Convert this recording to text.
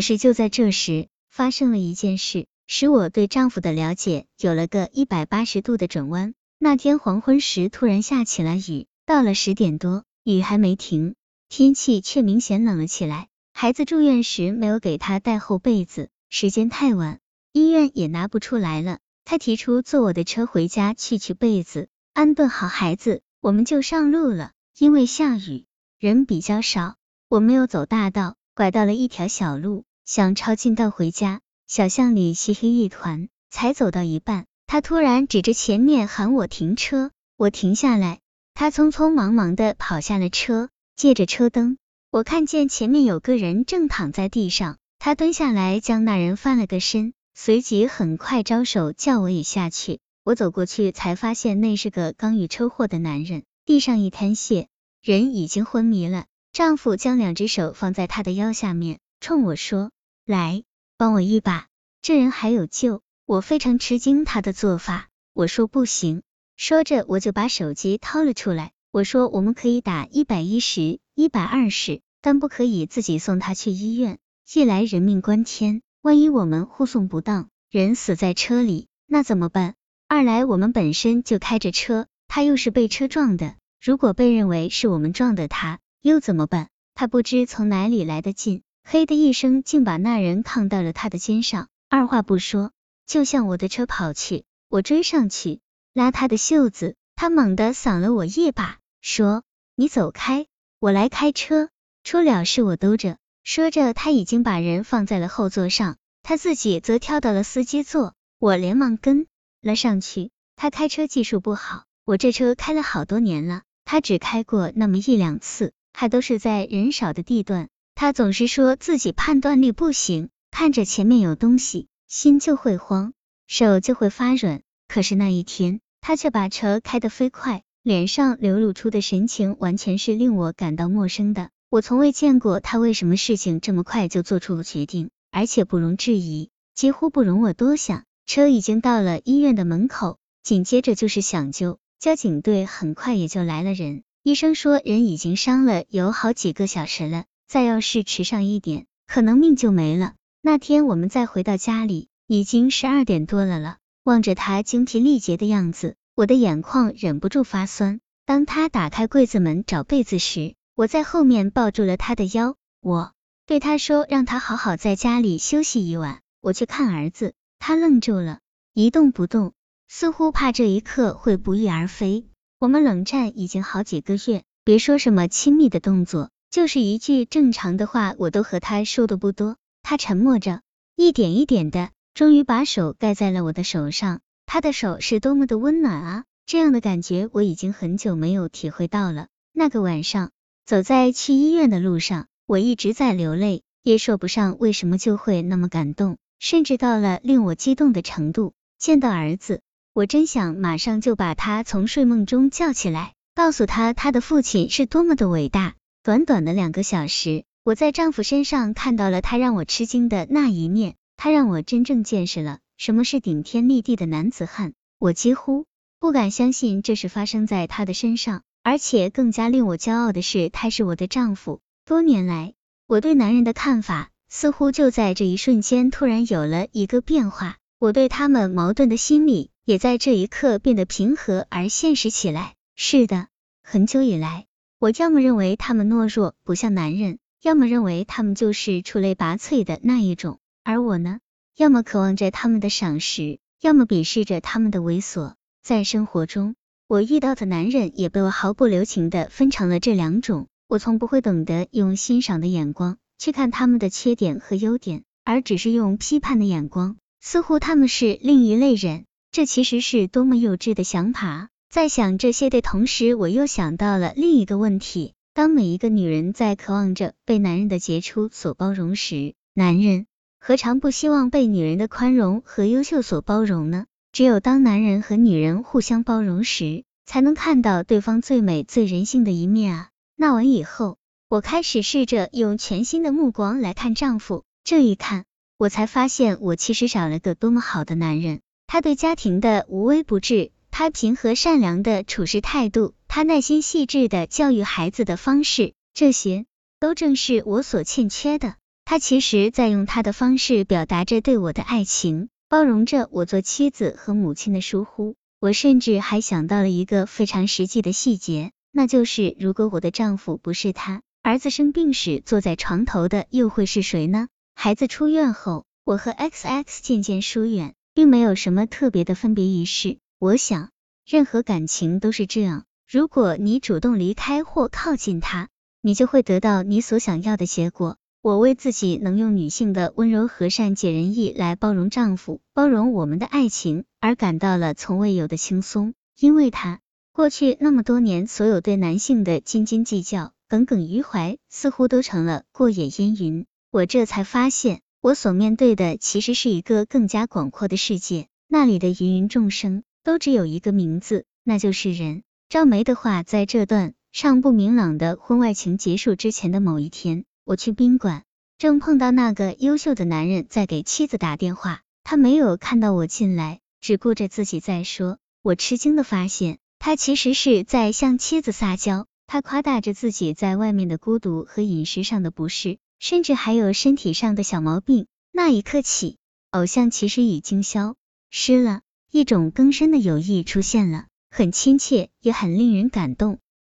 可是就在这时，发生了一件事，使我对丈夫的了解有了个一百八十度的转弯。那天黄昏时，突然下起了雨，到了十点多，雨还没停，天气却明显冷了起来。孩子住院时没有给他带厚被子，时间太晚，医院也拿不出来了。他提出坐我的车回家去取被子，安顿好孩子，我们就上路了。因为下雨，人比较少，我没有走大道，拐到了一条小路，想抄近道回家。小巷里漆黑一团，才走到一半，他突然指着前面喊我停车，我停下来，他匆匆忙忙的跑下了车，借着车灯，我看见前面有个人正躺在地上，他蹲下来将那人翻了个身。随即很快招手叫我也下去，我走过去才发现那是个刚遇车祸的男人，地上一滩血，人已经昏迷了。丈夫将两只手放在他的腰下面，冲我说：“来，帮我一把，这人还有救。”我非常吃惊他的做法，我说不行。说着我就把手机掏了出来，我说我们可以打一百一十、一百二十，但不可以自己送他去医院，一来人命关天。万一我们护送不当，人死在车里，那怎么办？二来我们本身就开着车，他又是被车撞的，如果被认为是我们撞的他，又怎么办？他不知从哪里来的劲，嘿的一声，竟把那人扛到了他的肩上，二话不说就向我的车跑去。我追上去拉他的袖子，他猛地搡了我一把，说：“你走开，我来开车，出了事我兜着。”说着，他已经把人放在了后座上，他自己则跳到了司机座。我连忙跟了上去。他开车技术不好，我这车开了好多年了，他只开过那么一两次，还都是在人少的地段。他总是说自己判断力不行，看着前面有东西，心就会慌，手就会发软。可是那一天，他却把车开得飞快，脸上流露出的神情完全是令我感到陌生的。我从未见过他为什么事情这么快就做出了决定，而且不容置疑，几乎不容我多想。车已经到了医院的门口，紧接着就是抢救，交警队很快也就来了人。医生说人已经伤了有好几个小时了，再要是迟上一点，可能命就没了。那天我们再回到家里，已经十二点多了了。望着他精疲力竭的样子，我的眼眶忍不住发酸。当他打开柜子门找被子时，我在后面抱住了他的腰，我对他说，让他好好在家里休息一晚，我去看儿子。他愣住了，一动不动，似乎怕这一刻会不翼而飞。我们冷战已经好几个月，别说什么亲密的动作，就是一句正常的话，我都和他说的不多。他沉默着，一点一点的，终于把手盖在了我的手上。他的手是多么的温暖啊！这样的感觉我已经很久没有体会到了。那个晚上。走在去医院的路上，我一直在流泪，也说不上为什么就会那么感动，甚至到了令我激动的程度。见到儿子，我真想马上就把他从睡梦中叫起来，告诉他他的父亲是多么的伟大。短短的两个小时，我在丈夫身上看到了他让我吃惊的那一面，他让我真正见识了什么是顶天立地的男子汉。我几乎不敢相信这是发生在他的身上。而且更加令我骄傲的是，他是我的丈夫。多年来，我对男人的看法似乎就在这一瞬间突然有了一个变化。我对他们矛盾的心理也在这一刻变得平和而现实起来。是的，很久以来，我要么认为他们懦弱不像男人，要么认为他们就是出类拔萃的那一种。而我呢，要么渴望着他们的赏识，要么鄙视着他们的猥琐。在生活中。我遇到的男人也被我毫不留情的分成了这两种。我从不会懂得用欣赏的眼光去看他们的缺点和优点，而只是用批判的眼光，似乎他们是另一类人。这其实是多么幼稚的想法！在想这些的同时，我又想到了另一个问题：当每一个女人在渴望着被男人的杰出所包容时，男人何尝不希望被女人的宽容和优秀所包容呢？只有当男人和女人互相包容时，才能看到对方最美、最人性的一面啊！那完以后，我开始试着用全新的目光来看丈夫。这一看，我才发现我其实找了个多么好的男人。他对家庭的无微不至，他平和善良的处事态度，他耐心细致的教育孩子的方式，这些都正是我所欠缺的。他其实在用他的方式表达着对我的爱情，包容着我做妻子和母亲的疏忽。我甚至还想到了一个非常实际的细节，那就是如果我的丈夫不是他，儿子生病时坐在床头的又会是谁呢？孩子出院后，我和 X X 渐渐疏远，并没有什么特别的分别仪式。我想，任何感情都是这样，如果你主动离开或靠近他，你就会得到你所想要的结果。我为自己能用女性的温柔、和善、解人意来包容丈夫、包容我们的爱情而感到了从未有的轻松，因为他过去那么多年所有对男性的斤斤计较、耿耿于怀，似乎都成了过眼烟云。我这才发现，我所面对的其实是一个更加广阔的世界，那里的芸芸众生都只有一个名字，那就是人。赵梅的话，在这段尚不明朗的婚外情结束之前的某一天。我去宾馆，正碰到那个优秀的男人在给妻子打电话，他没有看到我进来，只顾着自己在说。我吃惊的发现，他其实是在向妻子撒娇，他夸大着自己在外面的孤独和饮食上的不适，甚至还有身体上的小毛病。那一刻起，偶像其实已经消失了，一种更深的友谊出现了，很亲切，也很令人感动。